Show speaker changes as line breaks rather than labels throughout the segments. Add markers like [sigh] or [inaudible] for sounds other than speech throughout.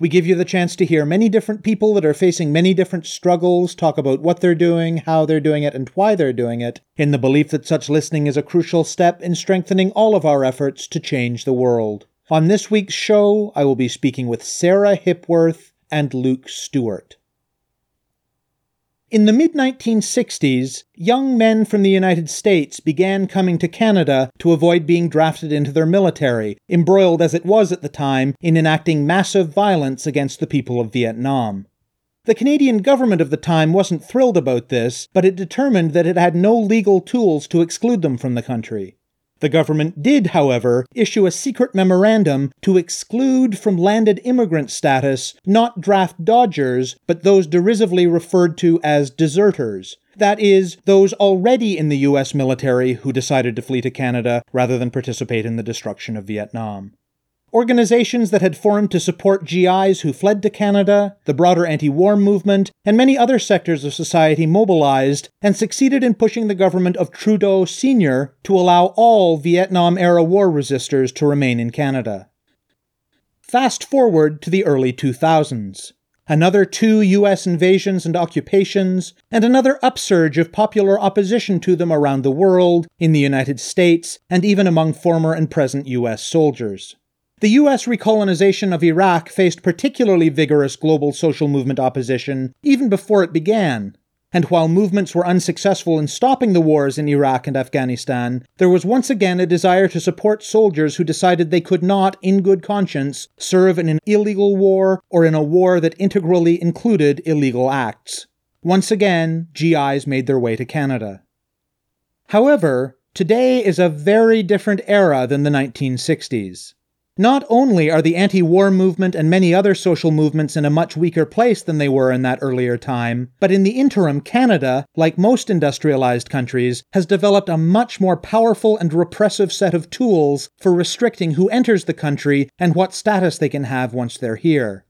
We give you the chance to hear many different people that are facing many different struggles, talk about what they're doing, how they're doing it, and why they're doing it, in the belief that such listening is a crucial step in strengthening all of our efforts to change the world. On this week's show, I will be speaking with Sarah Hipworth and Luke Stewart. In the mid 1960s, young men from the United States began coming to Canada to avoid being drafted into their military, embroiled as it was at the time in enacting massive violence against the people of Vietnam. The Canadian government of the time wasn't thrilled about this, but it determined that it had no legal tools to exclude them from the country. The government did, however, issue a secret memorandum to exclude from landed immigrant status not draft dodgers, but those derisively referred to as deserters. That is, those already in the US military who decided to flee to Canada rather than participate in the destruction of Vietnam. Organizations that had formed to support GIs who fled to Canada, the broader anti war movement, and many other sectors of society mobilized and succeeded in pushing the government of Trudeau Sr. to allow all Vietnam era war resistors to remain in Canada. Fast forward to the early 2000s. Another two US invasions and occupations, and another upsurge of popular opposition to them around the world, in the United States, and even among former and present US soldiers. The US recolonization of Iraq faced particularly vigorous global social movement opposition even before it began. And while movements were unsuccessful in stopping the wars in Iraq and Afghanistan, there was once again a desire to support soldiers who decided they could not, in good conscience, serve in an illegal war or in a war that integrally included illegal acts. Once again, GIs made their way to Canada. However, today is a very different era than the 1960s. Not only are the anti war movement and many other social movements in a much weaker place than they were in that earlier time, but in the interim, Canada, like most industrialized countries, has developed a much more powerful and repressive set of tools for restricting who enters the country and what status they can have once they're here.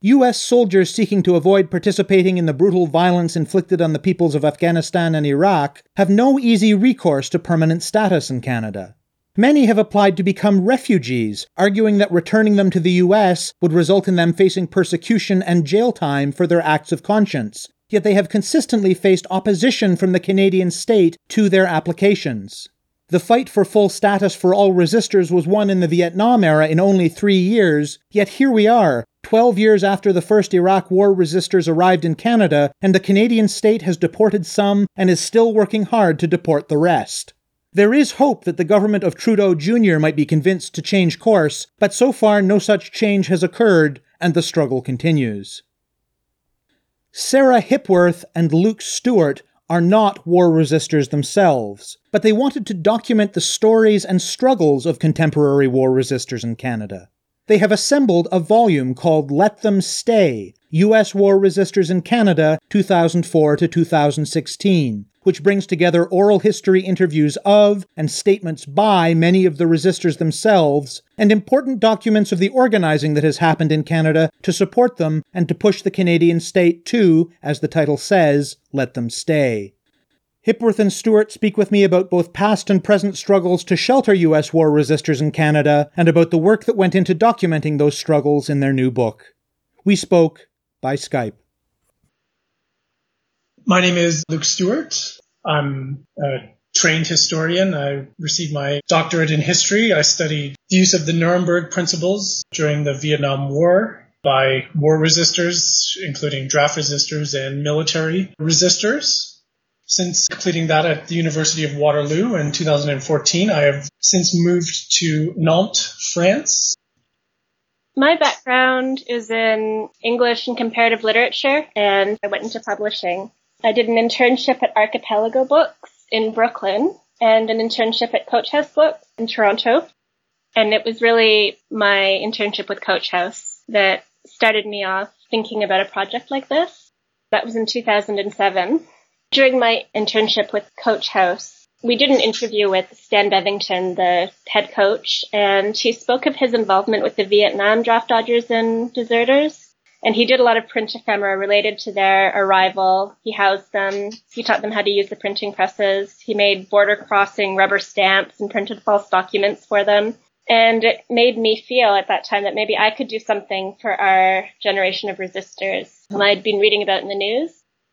U.S. soldiers seeking to avoid participating in the brutal violence inflicted on the peoples of Afghanistan and Iraq have no easy recourse to permanent status in Canada. Many have applied to become refugees, arguing that returning them to the US would result in them facing persecution and jail time for their acts of conscience. Yet they have consistently faced opposition from the Canadian state to their applications. The fight for full status for all resistors was won in the Vietnam era in only three years, yet here we are, 12 years after the first Iraq War resistors arrived in Canada, and the Canadian state has deported some and is still working hard to deport the rest. There is hope that the government of Trudeau Jr. might be convinced to change course, but so far no such change has occurred, and the struggle continues. Sarah Hipworth and Luke Stewart are not war resistors themselves, but they wanted to document the stories and struggles of contemporary war resistors in Canada. They have assembled a volume called Let Them Stay U.S. War Resistors in Canada 2004 to 2016, which brings together oral history interviews of and statements by many of the resistors themselves, and important documents of the organizing that has happened in Canada to support them and to push the Canadian state to, as the title says, let them stay. Hipworth and Stewart speak with me about both past and present struggles to shelter U.S. war resistors in Canada and about the work that went into documenting those struggles in their new book. We spoke by Skype.
My name is Luke Stewart. I'm a trained historian. I received my doctorate in history. I studied the use of the Nuremberg principles during the Vietnam War by war resistors, including draft resistors and military resistors. Since completing that at the University of Waterloo in 2014, I have since moved to Nantes, France,
my background is in English and comparative literature, and I went into publishing. I did an internship at Archipelago Books in Brooklyn and an internship at Coach House Books in Toronto. And it was really my internship with Coach House that started me off thinking about a project like this. That was in 2007. During my internship with Coach House, we did an interview with Stan Bevington, the head coach, and he spoke of his involvement with the Vietnam draft dodgers and deserters. And he did a lot of print ephemera related to their arrival. He housed them. He taught them how to use the printing presses. He made border crossing rubber stamps and printed false documents for them. And it made me feel at that time that maybe I could do something for our generation of resistors whom I'd been reading about in the news.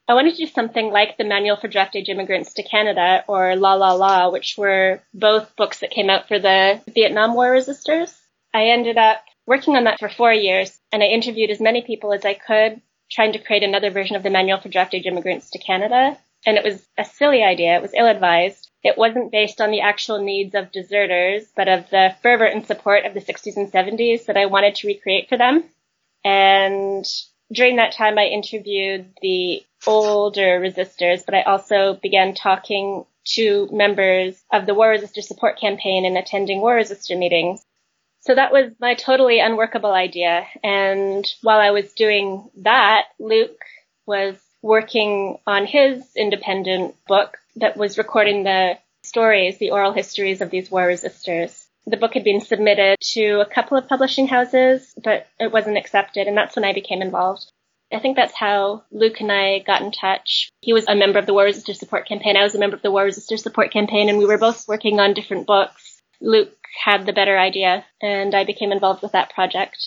I wanted to do something like the Manual for Draft Age Immigrants to Canada or La La La, which were both books that came out for the Vietnam War resistors. I ended up working on that for four years and I interviewed as many people as I could trying to create another version of the Manual for Draft Age Immigrants to Canada. And it was a silly idea. It was ill advised. It wasn't based on the actual needs of deserters, but of the fervor and support of the 60s and 70s that I wanted to recreate for them. And during that time, I interviewed the older resistors, but I also began talking to members of the War Resistor Support Campaign and attending War Resistor meetings. So that was my totally unworkable idea. And while I was doing that, Luke was working on his independent book that was recording the stories, the oral histories of these war resistors. The book had been submitted to a couple of publishing houses, but it wasn't accepted, and that's when I became involved. I think that's how Luke and I got in touch. He was a member of the War Resistor Support Campaign. I was a member of the War Resistor Support Campaign, and we were both working on different books. Luke had the better idea, and I became involved with that project.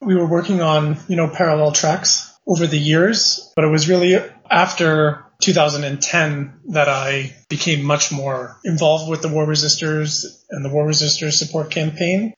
We were working on, you know, parallel tracks over the years, but it was really after 2010 that I became much more involved with the War Resistors and the War Resistors support campaign.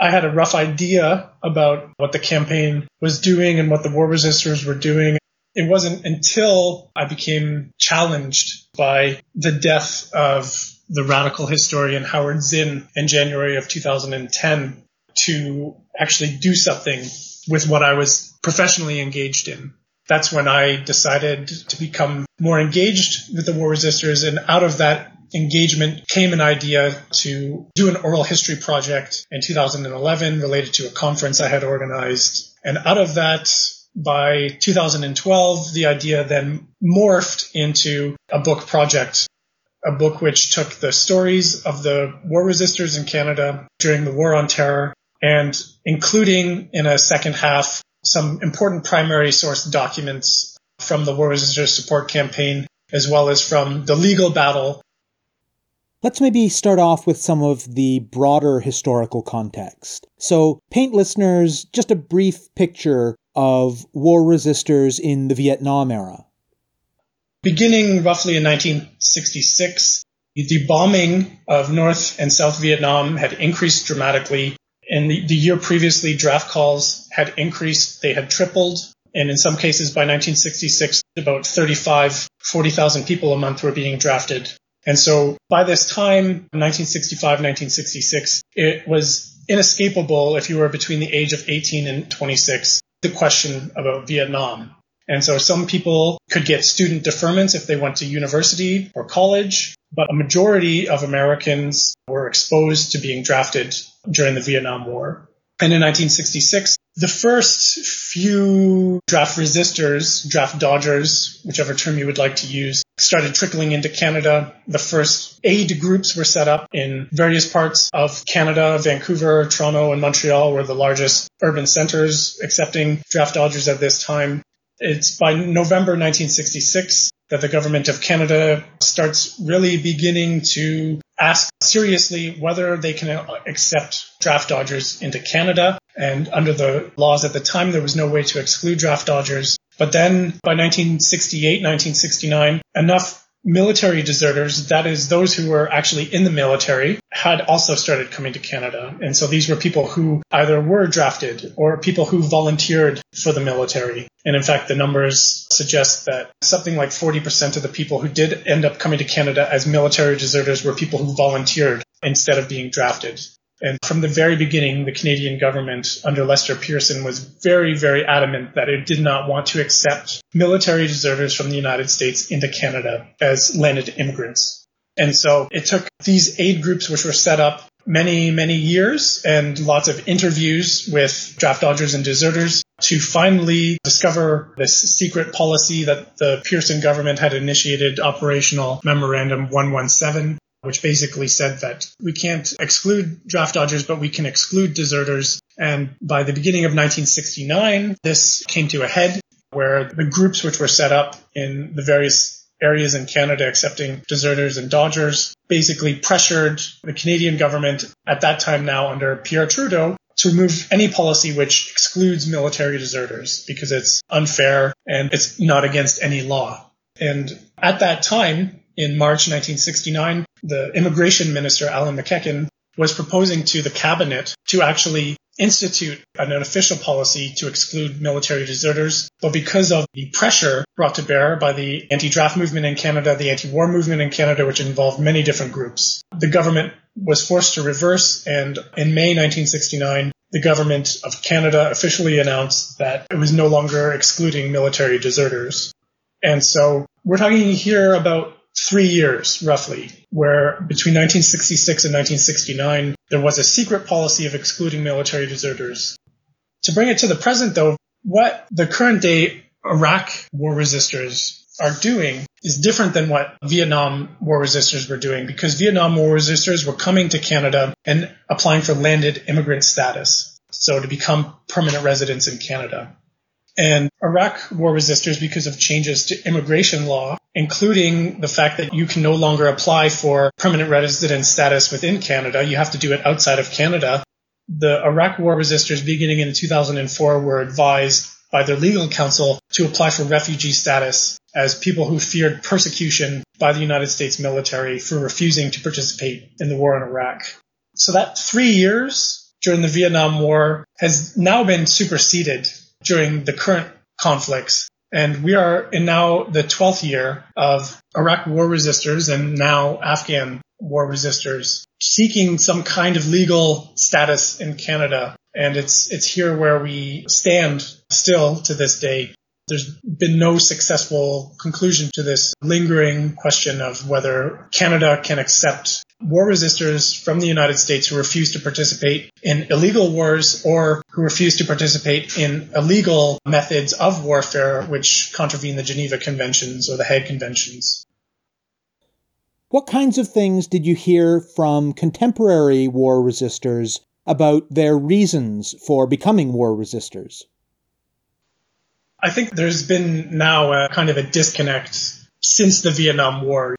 I had a rough idea about what the campaign was doing and what the War Resistors were doing. It wasn't until I became challenged by the death of the radical historian Howard Zinn in January of 2010 to actually do something with what I was professionally engaged in that's when I decided to become more engaged with the war resistors. And out of that engagement came an idea to do an oral history project in 2011 related to a conference I had organized. And out of that, by 2012, the idea then morphed into a book project, a book which took the stories of the war resistors in Canada during the War on Terror and including in a second half some important primary source documents from the War Resistors Support Campaign, as well as from the legal battle.
Let's maybe start off with some of the broader historical context. So, paint listeners just a brief picture of war resistors in the Vietnam era.
Beginning roughly in 1966, the bombing of North and South Vietnam had increased dramatically And the, the year previously, draft calls had increased. They had tripled. And in some cases, by 1966, about 35, 40,000 people a month were being drafted. And so by this time, 1965, 1966, it was inescapable if you were between the age of 18 and 26, the question about Vietnam. And so some people could get student deferments if they went to university or college, but a majority of Americans were exposed to being drafted during the Vietnam War. And in 1966, the first few draft resistors, draft dodgers, whichever term you would like to use, started trickling into Canada. The first aid groups were set up in various parts of Canada. Vancouver, Toronto, and Montreal were the largest urban centers accepting draft dodgers at this time. It's by November 1966 that the government of Canada starts really beginning to ask seriously whether they can accept draft dodgers into Canada. And under the laws at the time, there was no way to exclude draft dodgers. But then by 1968, 1969, enough military deserters, that is those who were actually in the military, had also started coming to Canada. And so these were people who either were drafted or people who volunteered for the military. And in fact, the numbers suggest that something like 40% of the people who did end up coming to Canada as military deserters were people who volunteered instead of being drafted. And from the very beginning, the Canadian government under Lester Pearson was very, very adamant that it did not want to accept military deserters from the United States into Canada as landed immigrants. And so it took these aid groups, which were set up many, many years and lots of interviews with draft dodgers and deserters to finally discover this secret policy that the Pearson government had initiated, Operational Memorandum 117, which basically said that we can't exclude draft dodgers, but we can exclude deserters. And by the beginning of 1969, this came to a head where the groups which were set up in the various areas in Canada accepting deserters and dodgers basically pressured the Canadian government at that time now under Pierre Trudeau to remove any policy which excludes military deserters because it's unfair and it's not against any law. And at that time, in March 1969, the immigration minister, Alan MacEachen, was proposing to the cabinet to actually institute an official policy to exclude military deserters. But because of the pressure brought to bear by the anti-draft movement in Canada, the anti-war movement in Canada, which involved many different groups, the government was forced to reverse. And in May 1969, the government of Canada officially announced that it was no longer excluding military deserters. And so we're talking here about three years roughly, where between 1966 and 1969, there was a secret policy of excluding military deserters. To bring it to the present though, what the current day Iraq war resistors are doing is different than what Vietnam war resistors were doing because Vietnam war resistors were coming to Canada and applying for landed immigrant status. So to become permanent residents in Canada. And Iraq war resistors, because of changes to immigration law, including the fact that you can no longer apply for permanent resident status within Canada. You have to do it outside of Canada. The Iraq war resistors beginning in 2004 were advised by their legal counsel to apply for refugee status as people who feared persecution by the United States military for refusing to participate in the war in Iraq. So that three years during the Vietnam War has now been superseded during the current conflicts. And we are in now the 12th year of Iraq war resistors and now Afghan war resistors seeking some kind of legal status in Canada. And it's, it's here where we stand still to this day. There's been no successful conclusion to this lingering question of whether Canada can accept war resistors from the United States who refuse to participate in illegal wars or who refuse to participate in illegal methods of warfare which contravene the Geneva Conventions or the Hague Conventions.
What kinds of things did you hear from contemporary war resistors about their reasons for becoming war resistors?
I think there's been now a kind of a disconnect since the Vietnam War.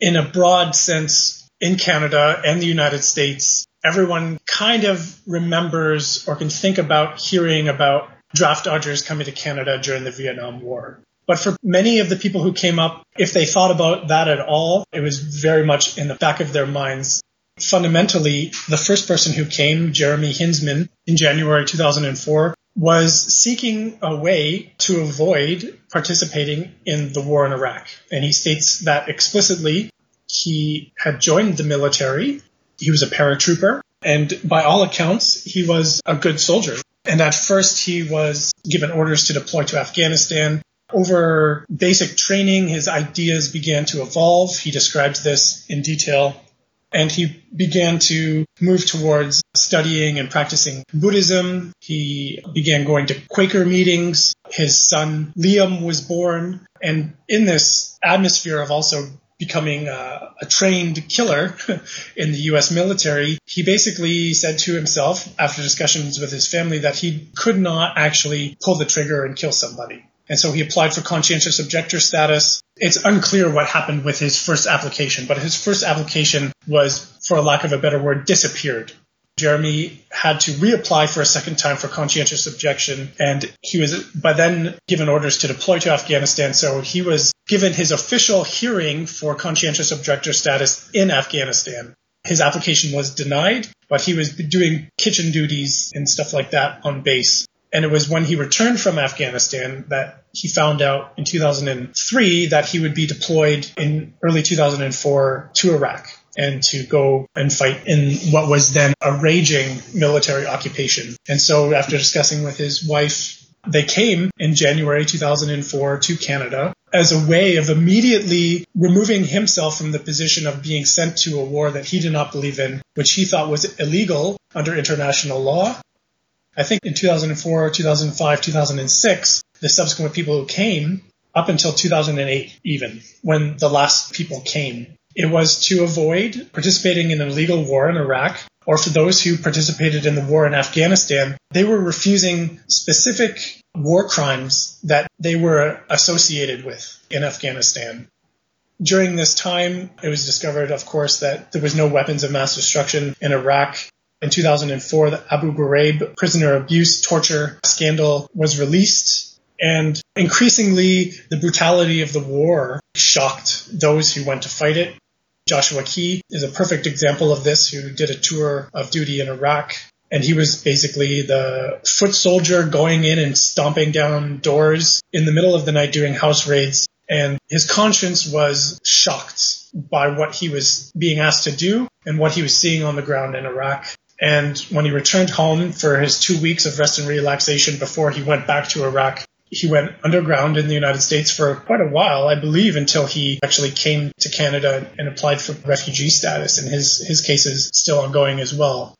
In a broad sense, in Canada and the United States, everyone kind of remembers or can think about hearing about draft dodgers coming to Canada during the Vietnam War. But for many of the people who came up, if they thought about that at all, it was very much in the back of their minds. Fundamentally, the first person who came, Jeremy Hinzman, in January 2004, was seeking a way to avoid participating in the war in Iraq. And he states that explicitly he had joined the military. He was a paratrooper. And by all accounts, he was a good soldier. And at first, he was given orders to deploy to Afghanistan. Over basic training, his ideas began to evolve. He described this in detail. And he began to move towards studying and practicing Buddhism. He began going to Quaker meetings. His son Liam was born. And in this atmosphere of also becoming a, a trained killer [laughs] in the U.S. military, he basically said to himself, after discussions with his family, that he could not actually pull the trigger and kill somebody. And so he applied for conscientious objector status. It's unclear what happened with his first application, but his first application was, for a lack of a better word, disappeared. Jeremy had to reapply for a second time for conscientious objection, and he was by then given orders to deploy to Afghanistan. So he was given his official hearing for conscientious objector status in Afghanistan. His application was denied, but he was doing kitchen duties and stuff like that on base. And it was when he returned from Afghanistan that he found out in 2003 that he would be deployed in early 2004 to Iraq and to go and fight in what was then a raging military occupation. And so after discussing with his wife, they came in January 2004 to Canada as a way of immediately removing himself from the position of being sent to a war that he did not believe in, which he thought was illegal under international law. I think in 2004, 2005, 2006, the subsequent people who came up until 2008, even when the last people came, it was to avoid participating in an illegal war in Iraq or for those who participated in the war in Afghanistan, they were refusing specific war crimes that they were associated with in Afghanistan. During this time, it was discovered, of course, that there was no weapons of mass destruction in Iraq. In 2004, the Abu Ghraib prisoner abuse torture scandal was released. And increasingly, the brutality of the war shocked those who went to fight it. Joshua Key is a perfect example of this, who did a tour of duty in Iraq. And he was basically the foot soldier going in and stomping down doors in the middle of the night doing house raids. And his conscience was shocked by what he was being asked to do and what he was seeing on the ground in Iraq. And when he returned home for his two weeks of rest and relaxation before he went back to Iraq, he went underground in the United States for quite a while, I believe, until he actually came to Canada and applied for refugee status. And his, his case is still ongoing as well.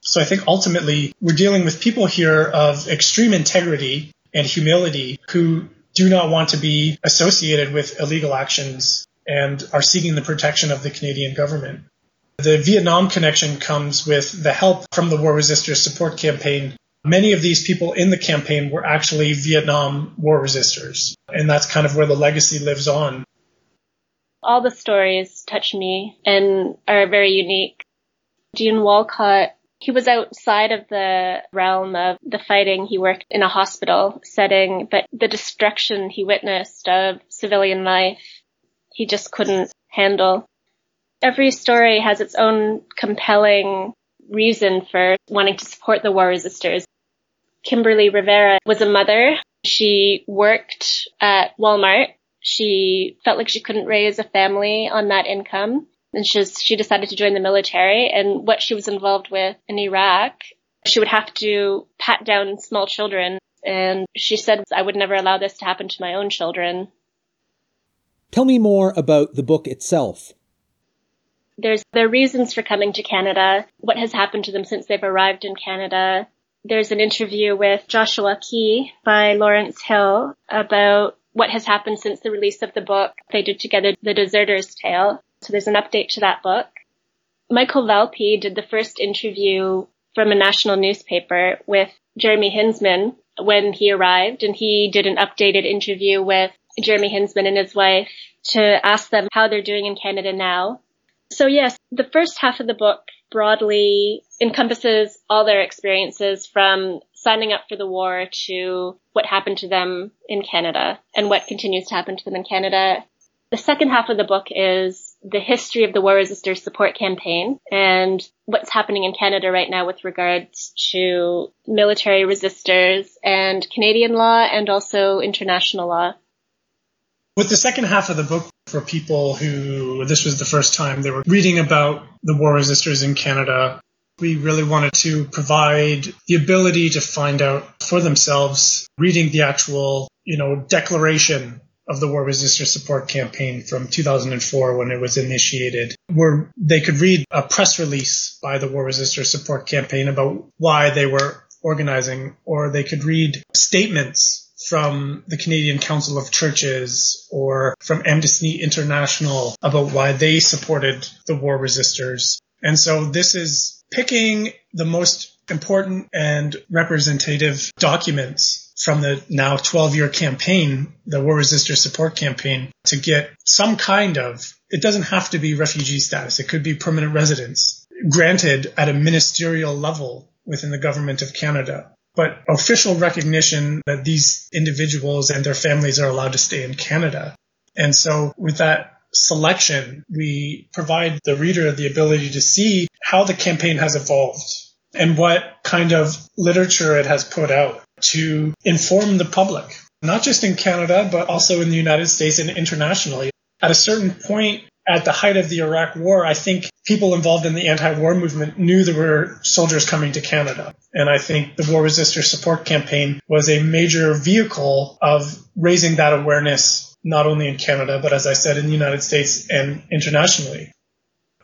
So I think ultimately we're dealing with people here of extreme integrity and humility who do not want to be associated with illegal actions and are seeking the protection of the Canadian government. The Vietnam connection comes with the help from the War Resisters Support Campaign Many of these people in the campaign were actually Vietnam War resistors, and that's kind of where the legacy lives on.
All the stories touch me and are very unique. Dean Walcott, he was outside of the realm of the fighting. He worked in a hospital setting, but the destruction he witnessed of civilian life, he just couldn't handle. Every story has its own compelling reason for wanting to support the war resistors. Kimberly Rivera was a mother. She worked at Walmart. She felt like she couldn't raise a family on that income. And she, she decided to join the military and what she was involved with in Iraq, she would have to pat down small children. And she said, I would never allow this to happen to my own children.
Tell me more about the book itself.
There's their reasons for coming to Canada, what has happened to them since they've arrived in Canada, there's an interview with Joshua Key by Lawrence Hill about what has happened since the release of the book. They did together The Deserter's Tale. So there's an update to that book. Michael Valpy did the first interview from a national newspaper with Jeremy Hinzman when he arrived and he did an updated interview with Jeremy Hinzman and his wife to ask them how they're doing in Canada now. So yes, the first half of the book broadly encompasses all their experiences from signing up for the war to what happened to them in Canada and what continues to happen to them in Canada. The second half of the book is the history of the War Resisters Support Campaign and what's happening in Canada right now with regards to military resistors and Canadian law and also international law.
With the second half of the book, for people who this was the first time they were reading about the war resistors in Canada, we really wanted to provide the ability to find out for themselves, reading the actual, you know, declaration of the War Resistor Support Campaign from 2004 when it was initiated, where they could read a press release by the War Resistor Support Campaign about why they were organizing, or they could read statements from the Canadian Council of Churches or from Amnesty International about why they supported the war resistors. And so this is picking the most important and representative documents from the now 12 year campaign, the War Resistor Support Campaign, to get some kind of, it doesn't have to be refugee status. It could be permanent residence granted at a ministerial level within the government of Canada but official recognition that these individuals and their families are allowed to stay in Canada. And so with that selection, we provide the reader the ability to see how the campaign has evolved and what kind of literature it has put out to inform the public, not just in Canada, but also in the United States and internationally. At a certain point, at the height of the Iraq war, I think people involved in the anti-war movement knew there were soldiers coming to Canada. And I think the War Resistor Support Campaign was a major vehicle of raising that awareness, not only in Canada, but as I said, in the United States and internationally.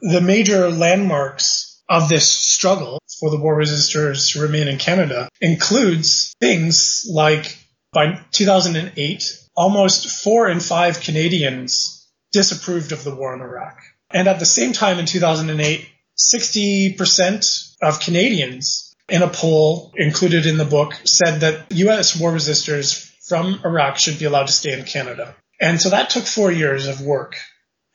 The major landmarks of this struggle for the war resistors to remain in Canada includes things like by 2008, almost four in five Canadians disapproved of the war in Iraq. And at the same time in 2008, 60% of Canadians in a poll included in the book said that U.S. war resistors from Iraq should be allowed to stay in Canada. And so that took four years of work.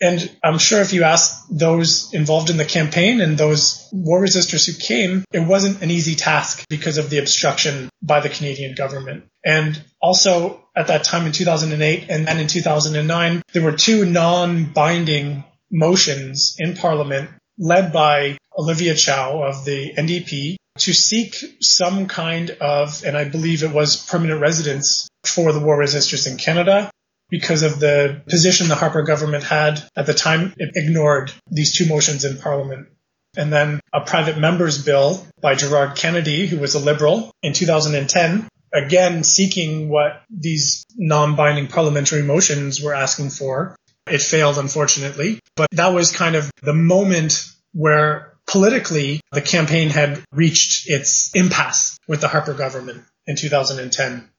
And I'm sure if you ask those involved in the campaign and those war resistors who came, it wasn't an easy task because of the obstruction by the Canadian government. And also at that time in 2008 and then in 2009, there were two non-binding motions in parliament led by Olivia Chow of the NDP to seek some kind of, and I believe it was permanent residence for the war resistors in Canada because of the position the Harper government had at the time. It ignored these two motions in Parliament. And then a private member's bill by Gerard Kennedy, who was a liberal in 2010, again seeking what these non-binding parliamentary motions were asking for. It failed, unfortunately. But that was kind of the moment where politically the campaign had reached its impasse with the Harper government in 2010.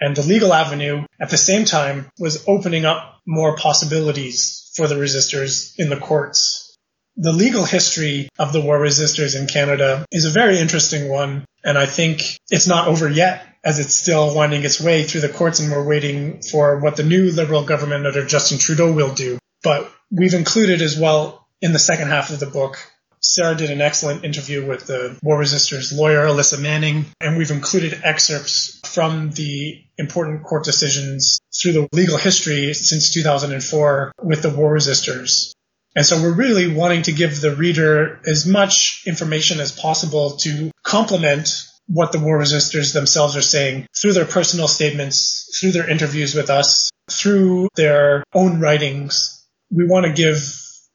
And the legal avenue at the same time was opening up more possibilities for the resistors in the courts. The legal history of the war resistors in Canada is a very interesting one. And I think it's not over yet as it's still winding its way through the courts and we're waiting for what the new liberal government under Justin Trudeau will do. But we've included as well in the second half of the book Sarah did an excellent interview with the War Resistors lawyer, Alyssa Manning, and we've included excerpts from the important court decisions through the legal history since 2004 with the War Resistors. And so we're really wanting to give the reader as much information as possible to complement what the war resistors themselves are saying through their personal statements, through their interviews with us, through their own writings. We want to give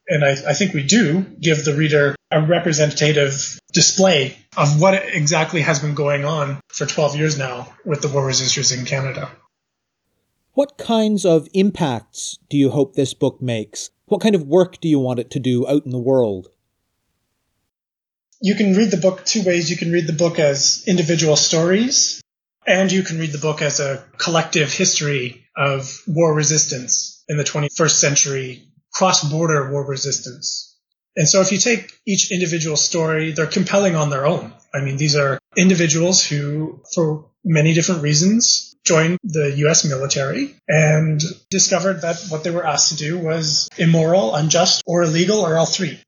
and I, I, think we do give the reader a representative display of what exactly has been going on for 12 years now with the war resistors in Canada.
What kinds of impacts do you hope this book makes? What kind of work do you want it to do out in the world?
You can read the book two ways. You can read the book as individual stories, and you can read the book as a collective history of war resistance in the 21st century cross-border war resistance. And so if you take each individual story, they're compelling on their own. I mean, these are individuals who, for many different reasons, joined the US military and discovered that what they were asked to do was immoral, unjust, or illegal, or all three.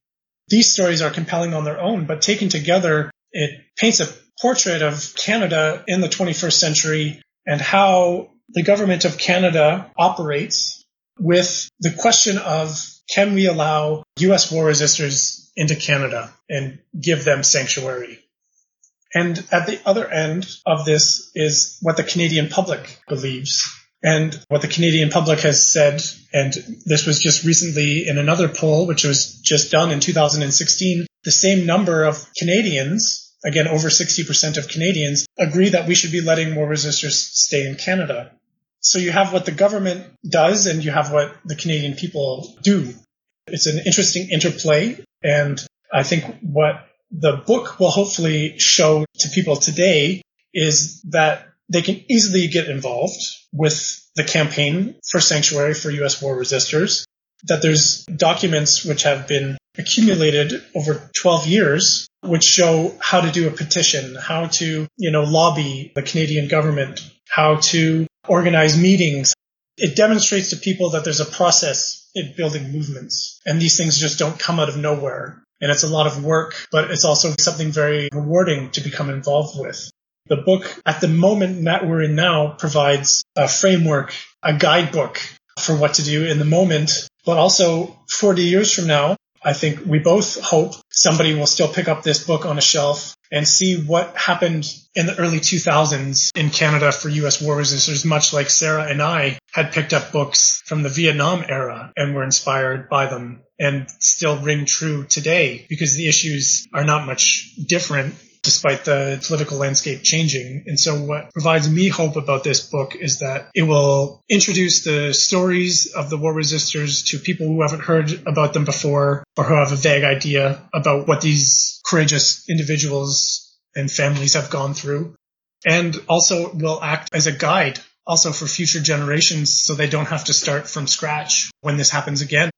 These stories are compelling on their own, but taken together, it paints a portrait of Canada in the 21st century and how the government of Canada operates with the question of can we allow U.S. war resistors into Canada and give them sanctuary? And at the other end of this is what the Canadian public believes. And what the Canadian public has said, and this was just recently in another poll, which was just done in 2016, the same number of Canadians, again, over 60% of Canadians, agree that we should be letting war resistors stay in Canada. So you have what the government does and you have what the Canadian people do. It's an interesting interplay. And I think what the book will hopefully show to people today is that they can easily get involved with the campaign for sanctuary for U.S. war resistors, that there's documents which have been accumulated over 12 years which show how to do a petition, how to, you know, lobby the Canadian government, how to organize meetings. It demonstrates to people that there's a process in building movements and these things just don't come out of nowhere. And it's a lot of work, but it's also something very rewarding to become involved with. The book at the moment that we're in now provides a framework, a guidebook for what to do in the moment, but also 40 years from now, I think we both hope somebody will still pick up this book on a shelf and see what happened in the early 2000s in Canada for U.S. war resistors, much like Sarah and I had picked up books from the Vietnam era and were inspired by them and still ring true today because the issues are not much different. Despite the political landscape changing. And so what provides me hope about this book is that it will introduce the stories of the war resistors to people who haven't heard about them before or who have a vague idea about what these courageous individuals and families have gone through. And also will act as a guide also for future generations so they don't have to start from scratch when this happens again.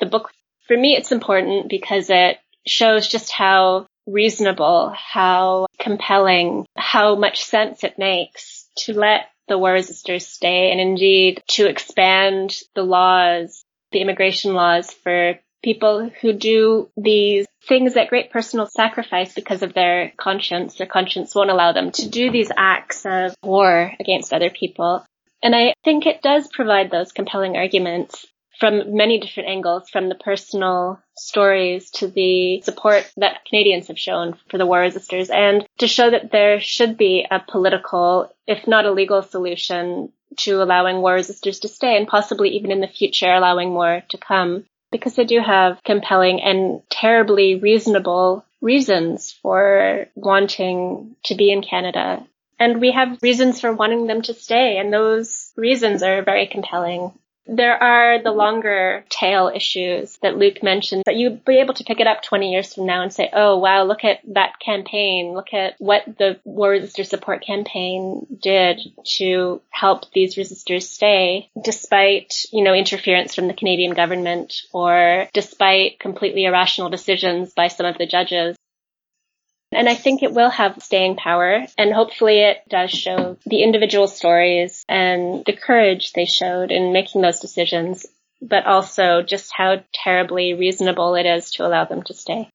The book, for me, it's important because it shows just how reasonable, how compelling, how much sense it makes to let the war resistors stay and indeed to expand the laws, the immigration laws for people who do these things at great personal sacrifice because of their conscience. Their conscience won't allow them to do these acts of war against other people. And I think it does provide those compelling arguments from many different angles, from the personal stories to the support that Canadians have shown for the war resistors and to show that there should be a political, if not a legal solution to allowing war resistors to stay and possibly even in the future allowing more to come because they do have compelling and terribly reasonable reasons for wanting to be in Canada. And we have reasons for wanting them to stay, and those reasons are very compelling. There are the longer tail issues that Luke mentioned, but you'd be able to pick it up 20 years from now and say, oh wow, look at that campaign. Look at what the War Resistor Support Campaign did to help these resistors stay, despite, you know, interference from the Canadian government or despite completely irrational decisions by some of the judges. And I think it will have staying power and hopefully it does show the individual stories and the courage they showed in making those decisions, but also just how terribly reasonable it is to allow them to stay.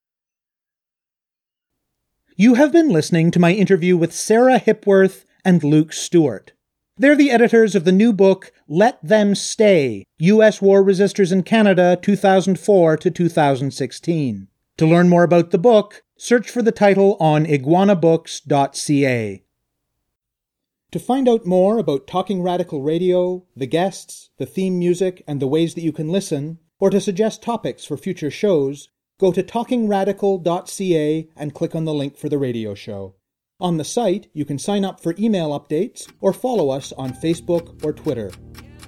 You have been listening to my interview with Sarah Hipworth and Luke Stewart. They're the editors of the new book, Let Them Stay U.S. War Resistors in Canada 2004 to 2016. To learn more about the book, search for the title on iguanabooks.ca. To find out more about Talking Radical Radio, the guests, the theme music, and the ways that you can listen, or to suggest topics for future shows, go to talkingradical.ca and click on the link for the radio show. On the site, you can sign up for email updates or follow us on Facebook or Twitter.